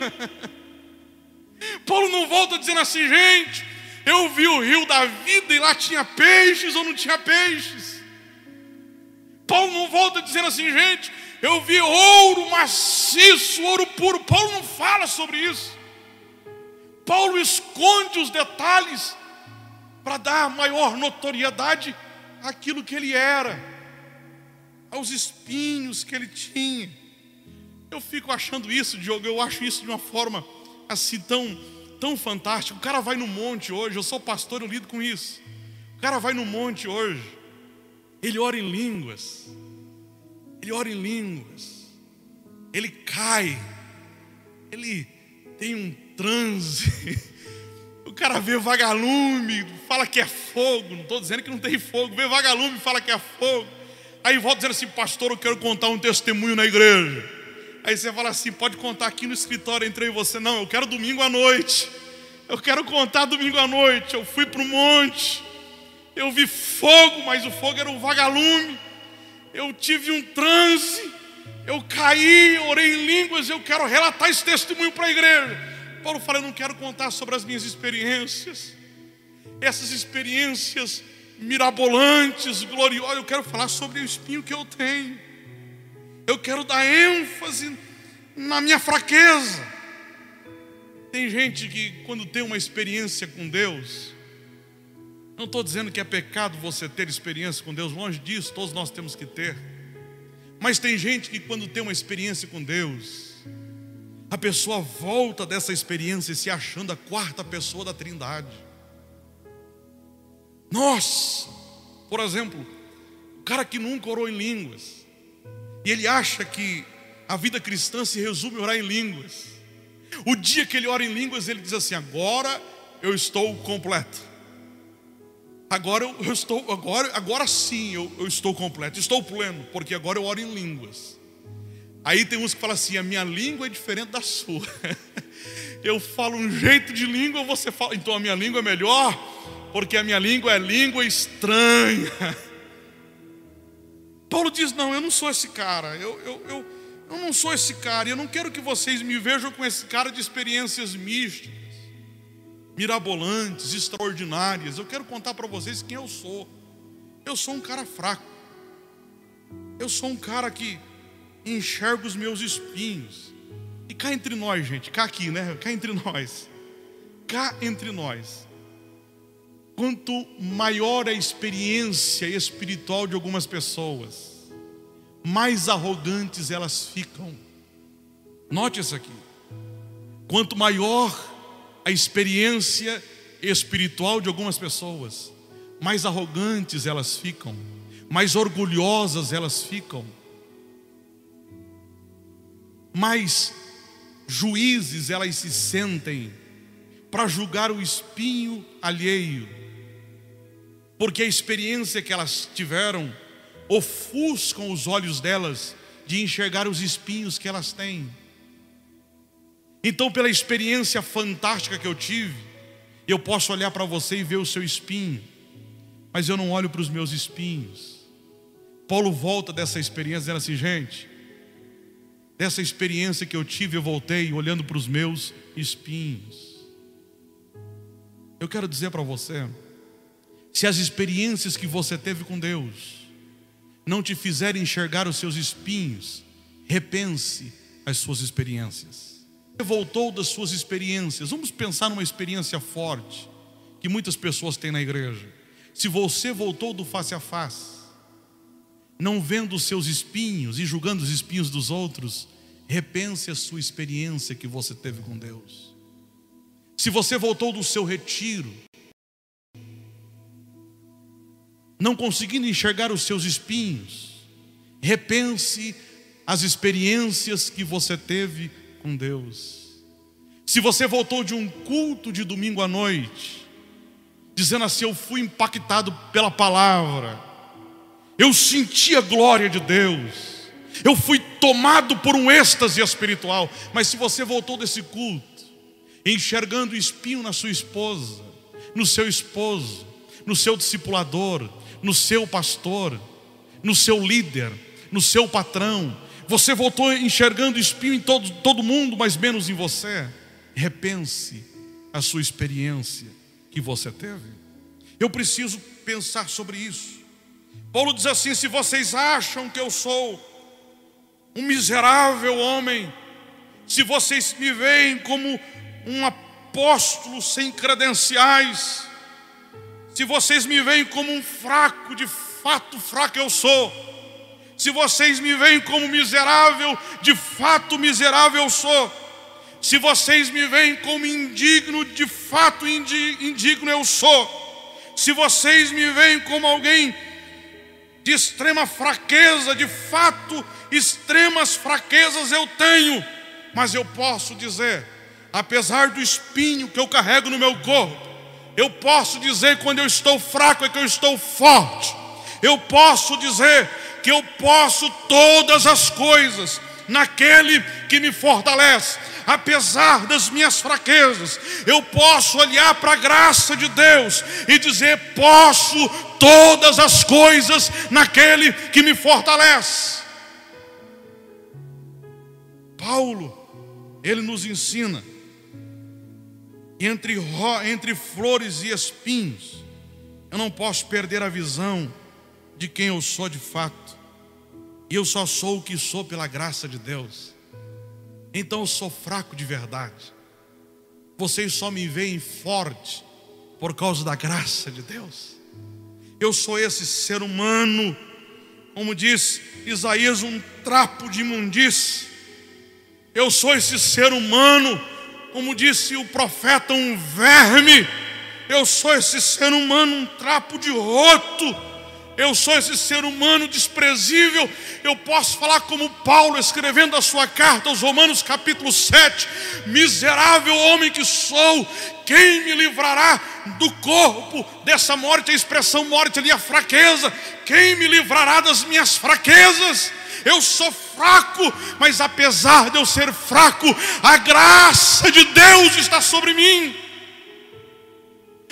Paulo não volta dizendo assim, gente, eu vi o rio da vida e lá tinha peixes ou não tinha peixes. Paulo não volta dizendo assim, gente, eu vi ouro maciço, ouro puro. Paulo não fala sobre isso. Paulo esconde os detalhes para dar maior notoriedade àquilo que ele era, aos espinhos que ele tinha. Eu fico achando isso, Diogo, eu acho isso de uma forma assim tão, tão fantástica. O cara vai no monte hoje, eu sou pastor, eu lido com isso. O cara vai no monte hoje, ele ora em línguas, ele ora em línguas, ele cai, ele tem um transe. Cara vê vagalume, fala que é fogo. Não estou dizendo que não tem fogo. Vê vagalume, fala que é fogo. Aí volta dizendo assim, pastor, eu quero contar um testemunho na igreja. Aí você fala assim, pode contar aqui no escritório entre e você. Não, eu quero domingo à noite. Eu quero contar domingo à noite. Eu fui para o monte. Eu vi fogo, mas o fogo era um vagalume. Eu tive um transe. Eu caí, orei em línguas. Eu quero relatar esse testemunho para a igreja. Paulo fala: Eu não quero contar sobre as minhas experiências, essas experiências mirabolantes, gloriosas. Eu quero falar sobre o espinho que eu tenho. Eu quero dar ênfase na minha fraqueza. Tem gente que, quando tem uma experiência com Deus, não estou dizendo que é pecado você ter experiência com Deus, longe disso, todos nós temos que ter. Mas tem gente que, quando tem uma experiência com Deus, a pessoa volta dessa experiência se achando a quarta pessoa da Trindade. Nós, por exemplo, o cara que nunca orou em línguas, e ele acha que a vida cristã se resume a orar em línguas. O dia que ele ora em línguas, ele diz assim: agora eu estou completo. Agora eu, estou, agora, agora sim eu, eu estou completo, estou pleno, porque agora eu oro em línguas. Aí tem uns que falam assim: a minha língua é diferente da sua. Eu falo um jeito de língua, você fala, então a minha língua é melhor, porque a minha língua é língua estranha. Paulo diz: não, eu não sou esse cara, eu, eu, eu, eu não sou esse cara, eu não quero que vocês me vejam com esse cara de experiências místicas, mirabolantes, extraordinárias. Eu quero contar para vocês quem eu sou. Eu sou um cara fraco, eu sou um cara que enxergo os meus espinhos. E cá entre nós, gente, cá aqui, né? Cá entre nós. Cá entre nós. Quanto maior a experiência espiritual de algumas pessoas, mais arrogantes elas ficam. Note isso aqui. Quanto maior a experiência espiritual de algumas pessoas, mais arrogantes elas ficam, mais orgulhosas elas ficam mais juízes elas se sentem para julgar o espinho alheio. porque a experiência que elas tiveram ofuscam os olhos delas de enxergar os espinhos que elas têm. Então, pela experiência fantástica que eu tive, eu posso olhar para você e ver o seu espinho, mas eu não olho para os meus espinhos. Paulo volta dessa experiência dizendo assim, gente, dessa experiência que eu tive, eu voltei olhando para os meus espinhos. Eu quero dizer para você, se as experiências que você teve com Deus não te fizerem enxergar os seus espinhos, repense as suas experiências. Você voltou das suas experiências, vamos pensar numa experiência forte que muitas pessoas têm na igreja. Se você voltou do face a face, não vendo os seus espinhos e julgando os espinhos dos outros, repense a sua experiência que você teve com Deus. Se você voltou do seu retiro, não conseguindo enxergar os seus espinhos, repense as experiências que você teve com Deus. Se você voltou de um culto de domingo à noite, dizendo assim: Eu fui impactado pela palavra, eu senti a glória de Deus, eu fui tomado por um êxtase espiritual. Mas se você voltou desse culto, enxergando o espinho na sua esposa, no seu esposo, no seu discipulador, no seu pastor, no seu líder, no seu patrão. Você voltou enxergando espinho em todo, todo mundo, mas menos em você. Repense a sua experiência que você teve. Eu preciso pensar sobre isso. Paulo diz assim: se vocês acham que eu sou um miserável homem, se vocês me veem como um apóstolo sem credenciais, se vocês me veem como um fraco, de fato fraco eu sou. Se vocês me veem como miserável, de fato miserável eu sou. Se vocês me veem como indigno, de fato indigno eu sou. Se vocês me veem como alguém de extrema fraqueza, de fato extremas fraquezas eu tenho. Mas eu posso dizer, apesar do espinho que eu carrego no meu corpo, eu posso dizer quando eu estou fraco é que eu estou forte. Eu posso dizer que eu posso todas as coisas naquele que me fortalece. Apesar das minhas fraquezas, eu posso olhar para a graça de Deus e dizer: posso todas as coisas naquele que me fortalece. Paulo, ele nos ensina entre, entre flores e espinhos, eu não posso perder a visão de quem eu sou de fato. E eu só sou o que sou pela graça de Deus. Então eu sou fraco de verdade. Vocês só me veem forte por causa da graça de Deus. Eu sou esse ser humano, como diz Isaías, um trapo de imundície. Eu sou esse ser humano como disse o profeta, um verme. Eu sou esse ser humano, um trapo de roto. Eu sou esse ser humano desprezível. Eu posso falar como Paulo escrevendo a sua carta aos Romanos, capítulo 7: Miserável homem que sou, quem me livrará do corpo dessa morte? A expressão morte ali é a fraqueza. Quem me livrará das minhas fraquezas? eu sou fraco, mas apesar de eu ser fraco, a graça de Deus está sobre mim.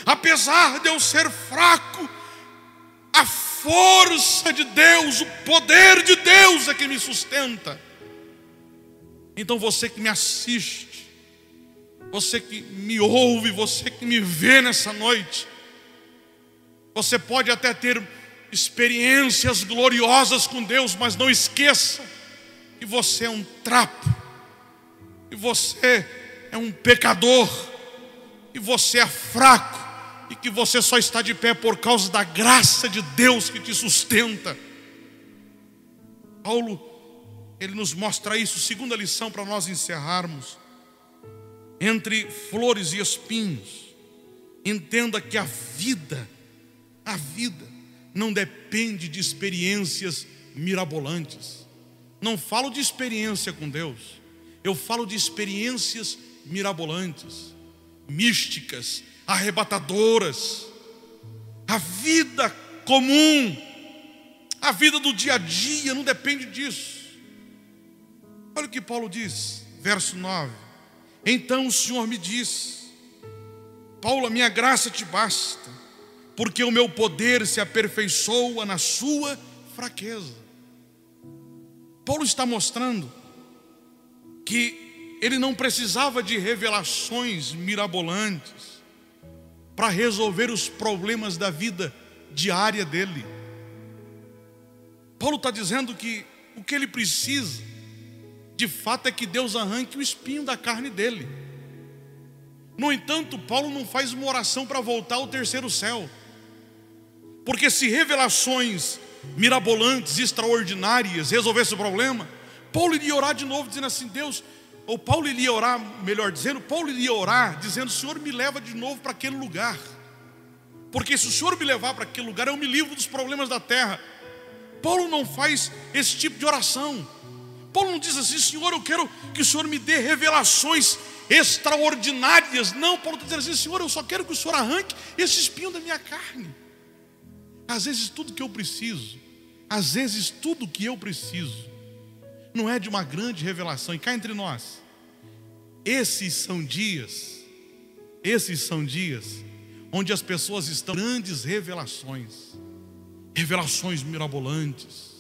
Apesar de eu ser fraco, a força de Deus, o poder de Deus é que me sustenta. Então você que me assiste, você que me ouve, você que me vê nessa noite, você pode até ter experiências gloriosas com Deus, mas não esqueça que você é um trapo, que você é um pecador, que você é fraco e que você só está de pé por causa da graça de Deus que te sustenta. Paulo, ele nos mostra isso, segunda lição para nós encerrarmos. Entre flores e espinhos, entenda que a vida, a vida, não depende de experiências mirabolantes. Não falo de experiência com Deus, eu falo de experiências mirabolantes, místicas, arrebatadoras. A vida comum, a vida do dia a dia não depende disso. Olha o que Paulo diz, verso 9. Então o Senhor me diz: Paulo, a minha graça te basta, porque o meu poder se aperfeiçoa na sua fraqueza. Paulo está mostrando que ele não precisava de revelações mirabolantes para resolver os problemas da vida diária dele. Paulo está dizendo que o que ele precisa, de fato, é que Deus arranque o espinho da carne dele. No entanto, Paulo não faz uma oração para voltar ao terceiro céu, porque se revelações mirabolantes, extraordinárias, resolvesse o problema, Paulo iria orar de novo, dizendo assim: Deus, ou Paulo iria orar, melhor dizendo, Paulo iria orar, dizendo: Senhor, me leva de novo para aquele lugar, porque se o Senhor me levar para aquele lugar, eu me livro dos problemas da terra. Paulo não faz esse tipo de oração. Paulo não diz assim, Senhor, eu quero que o Senhor me dê revelações extraordinárias. Não, Paulo está dizendo assim, Senhor, eu só quero que o Senhor arranque esse espinho da minha carne. Às vezes tudo que eu preciso, às vezes tudo que eu preciso, não é de uma grande revelação. E cá entre nós, esses são dias, esses são dias onde as pessoas estão grandes revelações, revelações mirabolantes,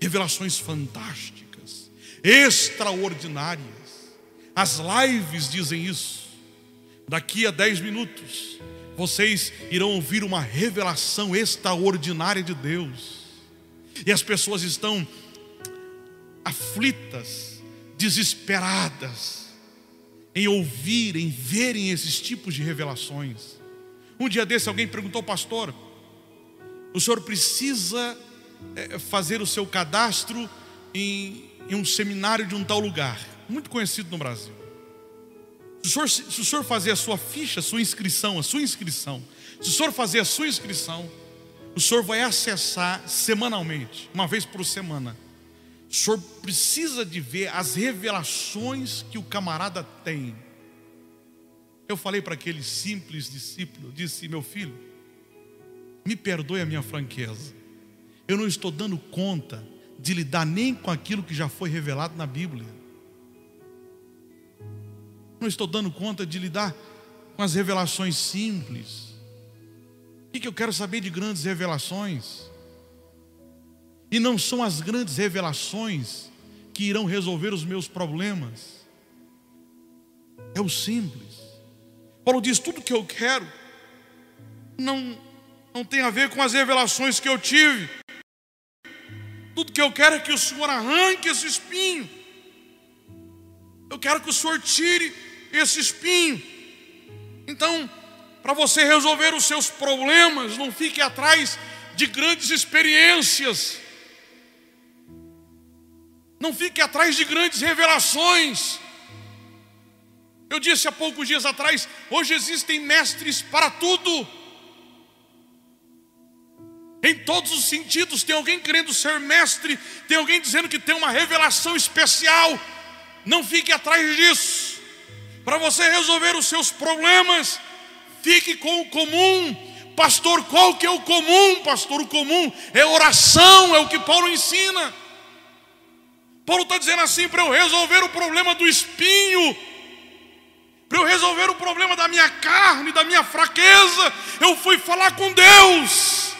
revelações fantásticas, extraordinárias. As lives dizem isso. Daqui a 10 minutos, vocês irão ouvir uma revelação extraordinária de Deus. E as pessoas estão aflitas, desesperadas em ouvir, em verem esses tipos de revelações. Um dia desse alguém perguntou, pastor, o senhor precisa eh, fazer o seu cadastro em, em um seminário de um tal lugar, muito conhecido no Brasil. Se o, senhor, se o senhor fazer a sua ficha, a sua inscrição, a sua inscrição, se o senhor fazer a sua inscrição, o senhor vai acessar semanalmente, uma vez por semana. O senhor precisa de ver as revelações que o camarada tem. Eu falei para aquele simples discípulo, disse: "Meu filho, me perdoe a minha franqueza. Eu não estou dando conta de lidar nem com aquilo que já foi revelado na Bíblia não estou dando conta de lidar com as revelações simples. O que eu quero saber de grandes revelações? E não são as grandes revelações que irão resolver os meus problemas. É o simples. Paulo diz: tudo que eu quero não, não tem a ver com as revelações que eu tive. Tudo que eu quero é que o Senhor arranque esse espinho. Eu quero que o Senhor tire esse espinho. Então, para você resolver os seus problemas, não fique atrás de grandes experiências. Não fique atrás de grandes revelações. Eu disse há poucos dias atrás: hoje existem mestres para tudo. Em todos os sentidos, tem alguém querendo ser mestre, tem alguém dizendo que tem uma revelação especial. Não fique atrás disso. Para você resolver os seus problemas, fique com o comum. Pastor, qual que é o comum? Pastor, o comum é oração, é o que Paulo ensina. Paulo está dizendo assim: para eu resolver o problema do espinho, para eu resolver o problema da minha carne, da minha fraqueza, eu fui falar com Deus.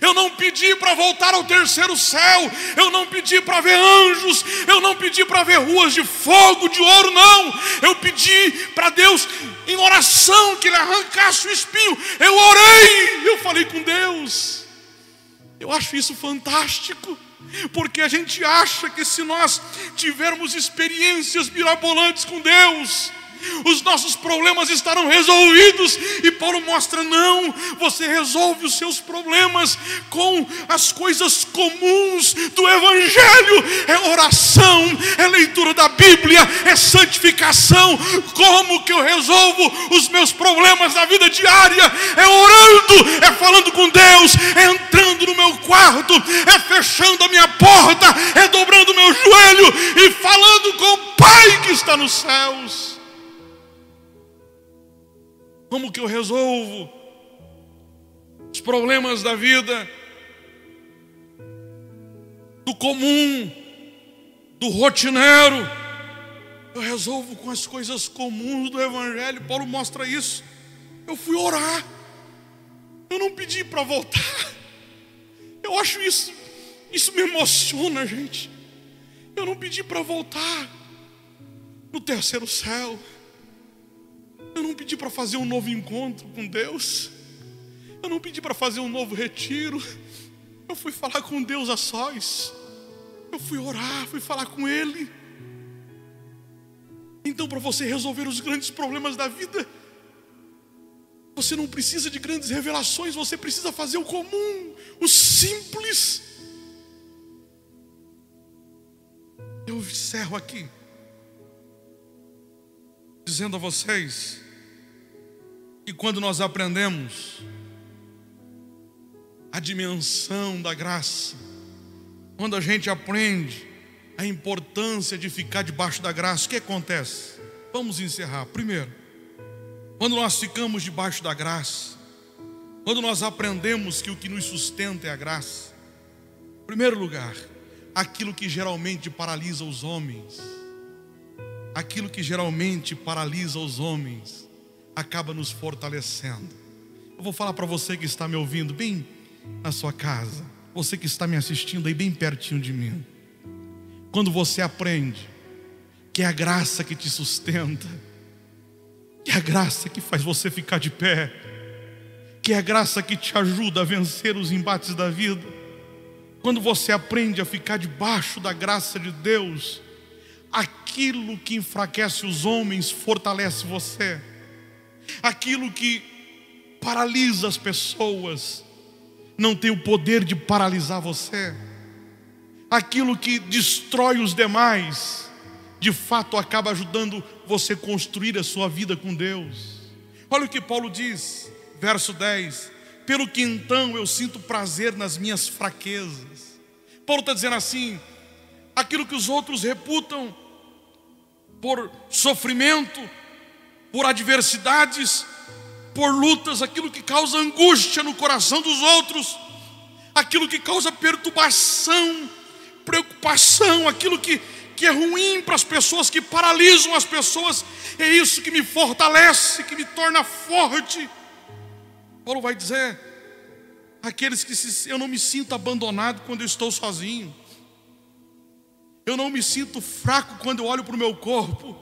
Eu não pedi para voltar ao terceiro céu, eu não pedi para ver anjos, eu não pedi para ver ruas de fogo, de ouro, não. Eu pedi para Deus, em oração, que Ele arrancasse o espinho. Eu orei, eu falei com Deus. Eu acho isso fantástico. Porque a gente acha que se nós tivermos experiências mirabolantes com Deus, os nossos problemas estarão resolvidos. E Paulo mostra: não, você resolve os seus problemas com as coisas comuns do Evangelho: é oração, é leitura da Bíblia, é santificação. Como que eu resolvo os meus problemas na vida diária? É orando, é falando com Deus, é entrando meu quarto, é fechando a minha porta, é dobrando meu joelho e falando com o Pai que está nos céus. Como que eu resolvo os problemas da vida, do comum, do rotineiro. Eu resolvo com as coisas comuns do Evangelho. Paulo mostra isso. Eu fui orar. Eu não pedi para voltar. Eu acho isso, isso me emociona, gente. Eu não pedi para voltar no terceiro céu. Eu não pedi para fazer um novo encontro com Deus. Eu não pedi para fazer um novo retiro. Eu fui falar com Deus a sós. Eu fui orar, fui falar com Ele. Então, para você resolver os grandes problemas da vida, você não precisa de grandes revelações, você precisa fazer o comum, o simples. Eu encerro aqui, dizendo a vocês que quando nós aprendemos a dimensão da graça, quando a gente aprende a importância de ficar debaixo da graça, o que acontece? Vamos encerrar. Primeiro, quando nós ficamos debaixo da graça, quando nós aprendemos que o que nos sustenta é a graça, em primeiro lugar, aquilo que geralmente paralisa os homens, aquilo que geralmente paralisa os homens, acaba nos fortalecendo. Eu vou falar para você que está me ouvindo, bem na sua casa, você que está me assistindo aí bem pertinho de mim. Quando você aprende que é a graça que te sustenta, que é a graça que faz você ficar de pé, que é a graça que te ajuda a vencer os embates da vida. Quando você aprende a ficar debaixo da graça de Deus, aquilo que enfraquece os homens fortalece você, aquilo que paralisa as pessoas não tem o poder de paralisar você, aquilo que destrói os demais, de fato acaba ajudando você a construir a sua vida com Deus. Olha o que Paulo diz, verso 10: Pelo que então eu sinto prazer nas minhas fraquezas. Paulo está dizendo assim: aquilo que os outros reputam por sofrimento, por adversidades, por lutas, aquilo que causa angústia no coração dos outros, aquilo que causa perturbação, preocupação, aquilo que que é ruim para as pessoas, que paralisam as pessoas, é isso que me fortalece, que me torna forte. Paulo vai dizer: aqueles que se, eu não me sinto abandonado quando eu estou sozinho, eu não me sinto fraco quando eu olho para o meu corpo.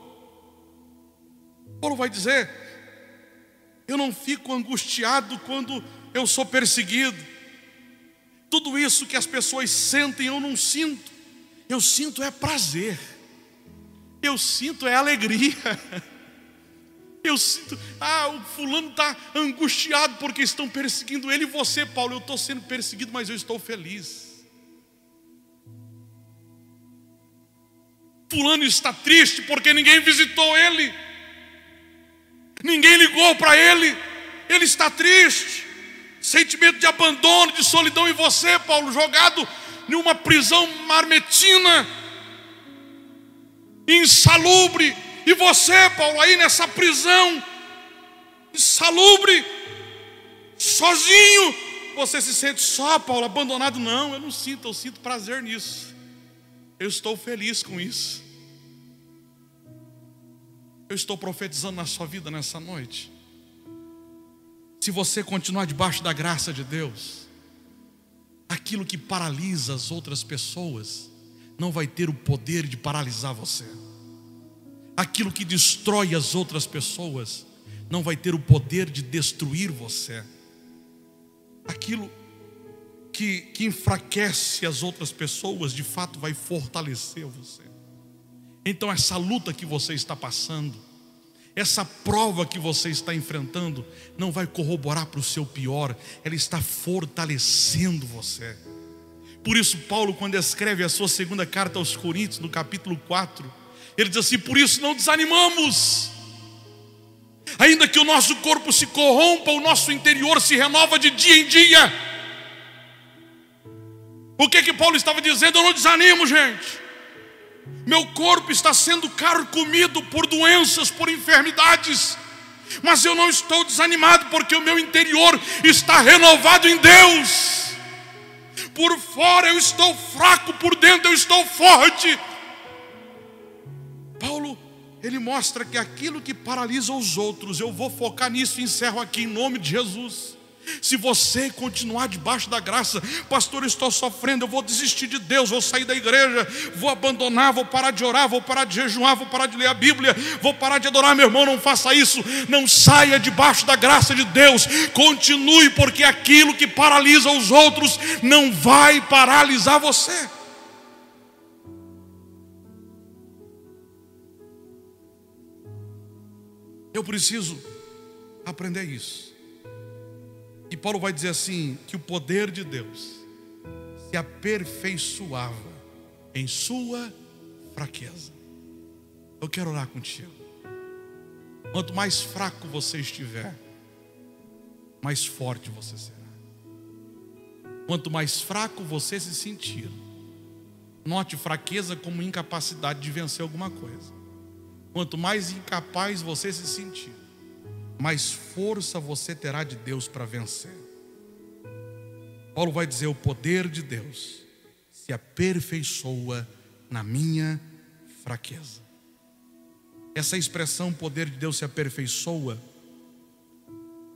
Paulo vai dizer: eu não fico angustiado quando eu sou perseguido. Tudo isso que as pessoas sentem, eu não sinto. Eu sinto é prazer. Eu sinto é alegria. Eu sinto, ah, o fulano está angustiado porque estão perseguindo ele e você, Paulo. Eu estou sendo perseguido, mas eu estou feliz. Fulano está triste porque ninguém visitou ele, ninguém ligou para ele, ele está triste. Sentimento de abandono, de solidão em você, Paulo, jogado em uma prisão marmetina, insalubre, e você, Paulo, aí nessa prisão, insalubre, sozinho, você se sente só, Paulo, abandonado? Não, eu não sinto, eu sinto prazer nisso, eu estou feliz com isso. Eu estou profetizando na sua vida nessa noite. Se você continuar debaixo da graça de Deus, aquilo que paralisa as outras pessoas não vai ter o poder de paralisar você. Aquilo que destrói as outras pessoas não vai ter o poder de destruir você. Aquilo que, que enfraquece as outras pessoas, de fato vai fortalecer você. Então, essa luta que você está passando, essa prova que você está enfrentando não vai corroborar para o seu pior, ela está fortalecendo você. Por isso, Paulo, quando escreve a sua segunda carta aos Coríntios, no capítulo 4, ele diz assim: Por isso não desanimamos, ainda que o nosso corpo se corrompa, o nosso interior se renova de dia em dia. O que que Paulo estava dizendo? Eu não desanimo, gente. Meu corpo está sendo carcomido por doenças, por enfermidades. Mas eu não estou desanimado porque o meu interior está renovado em Deus. Por fora eu estou fraco, por dentro eu estou forte. Ele mostra que aquilo que paralisa os outros, eu vou focar nisso e encerro aqui em nome de Jesus. Se você continuar debaixo da graça, pastor, estou sofrendo, eu vou desistir de Deus, vou sair da igreja, vou abandonar, vou parar de orar, vou parar de jejuar, vou parar de ler a Bíblia, vou parar de adorar meu irmão, não faça isso, não saia debaixo da graça de Deus, continue, porque aquilo que paralisa os outros não vai paralisar você. Eu preciso aprender isso. E Paulo vai dizer assim: que o poder de Deus se aperfeiçoava em sua fraqueza. Eu quero orar contigo. Quanto mais fraco você estiver, mais forte você será. Quanto mais fraco você se sentir, note fraqueza como incapacidade de vencer alguma coisa. Quanto mais incapaz você se sentir, mais força você terá de Deus para vencer. Paulo vai dizer: o poder de Deus se aperfeiçoa na minha fraqueza. Essa expressão, poder de Deus se aperfeiçoa,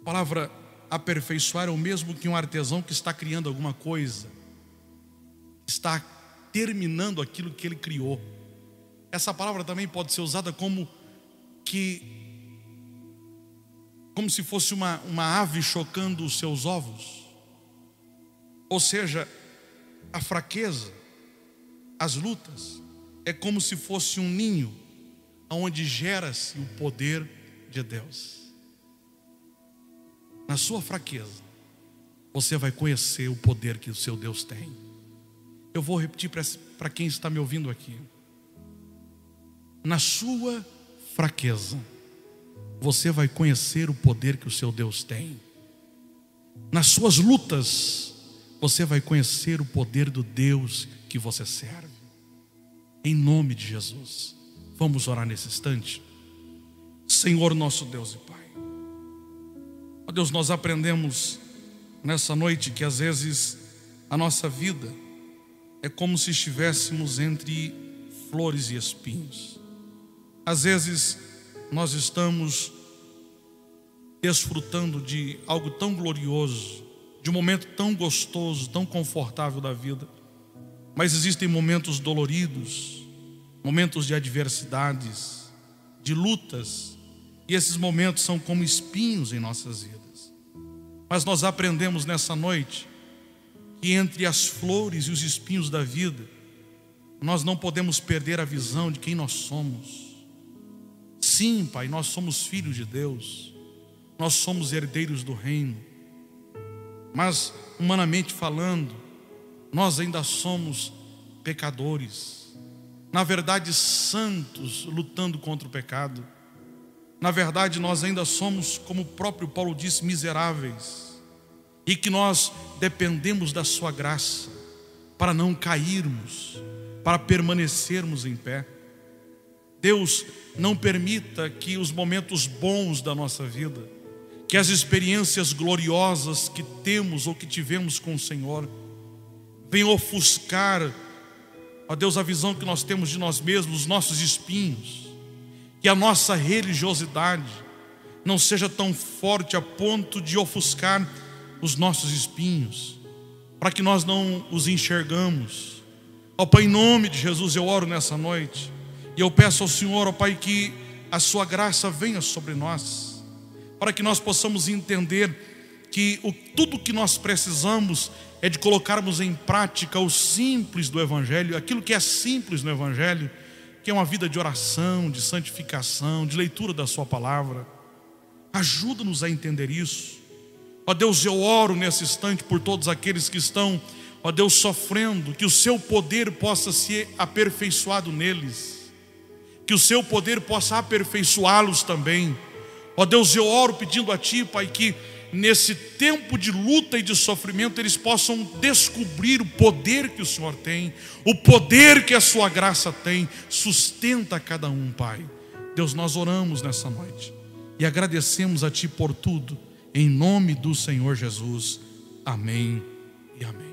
a palavra aperfeiçoar é o mesmo que um artesão que está criando alguma coisa, está terminando aquilo que ele criou. Essa palavra também pode ser usada como que como se fosse uma, uma ave chocando os seus ovos. Ou seja, a fraqueza, as lutas, é como se fosse um ninho onde gera-se o poder de Deus. Na sua fraqueza, você vai conhecer o poder que o seu Deus tem. Eu vou repetir para quem está me ouvindo aqui. Na sua fraqueza, você vai conhecer o poder que o seu Deus tem. Nas suas lutas, você vai conhecer o poder do Deus que você serve. Em nome de Jesus. Vamos orar nesse instante. Senhor nosso Deus e Pai. Ó Deus, nós aprendemos nessa noite que às vezes a nossa vida é como se estivéssemos entre flores e espinhos. Às vezes nós estamos desfrutando de algo tão glorioso, de um momento tão gostoso, tão confortável da vida. Mas existem momentos doloridos, momentos de adversidades, de lutas, e esses momentos são como espinhos em nossas vidas. Mas nós aprendemos nessa noite que entre as flores e os espinhos da vida, nós não podemos perder a visão de quem nós somos Sim, Pai, nós somos filhos de Deus, nós somos herdeiros do reino, mas, humanamente falando, nós ainda somos pecadores, na verdade, santos lutando contra o pecado. Na verdade, nós ainda somos, como o próprio Paulo disse, miseráveis, e que nós dependemos da Sua graça para não cairmos, para permanecermos em pé. Deus não permita que os momentos bons da nossa vida, que as experiências gloriosas que temos ou que tivemos com o Senhor, venham ofuscar, ó Deus, a visão que nós temos de nós mesmos, os nossos espinhos, que a nossa religiosidade não seja tão forte a ponto de ofuscar os nossos espinhos, para que nós não os enxergamos. Ó Pai, em nome de Jesus eu oro nessa noite e eu peço ao Senhor, ó Pai, que a Sua graça venha sobre nós, para que nós possamos entender que o, tudo que nós precisamos é de colocarmos em prática o simples do Evangelho, aquilo que é simples no Evangelho, que é uma vida de oração, de santificação, de leitura da Sua palavra. Ajuda-nos a entender isso. Ó Deus, eu oro nesse instante por todos aqueles que estão, ó Deus, sofrendo, que o Seu poder possa ser aperfeiçoado neles que o seu poder possa aperfeiçoá-los também. Ó Deus, eu oro pedindo a Ti, Pai, que nesse tempo de luta e de sofrimento eles possam descobrir o poder que o Senhor tem, o poder que a Sua graça tem, sustenta cada um, Pai. Deus, nós oramos nessa noite, e agradecemos a Ti por tudo, em nome do Senhor Jesus. Amém e amém.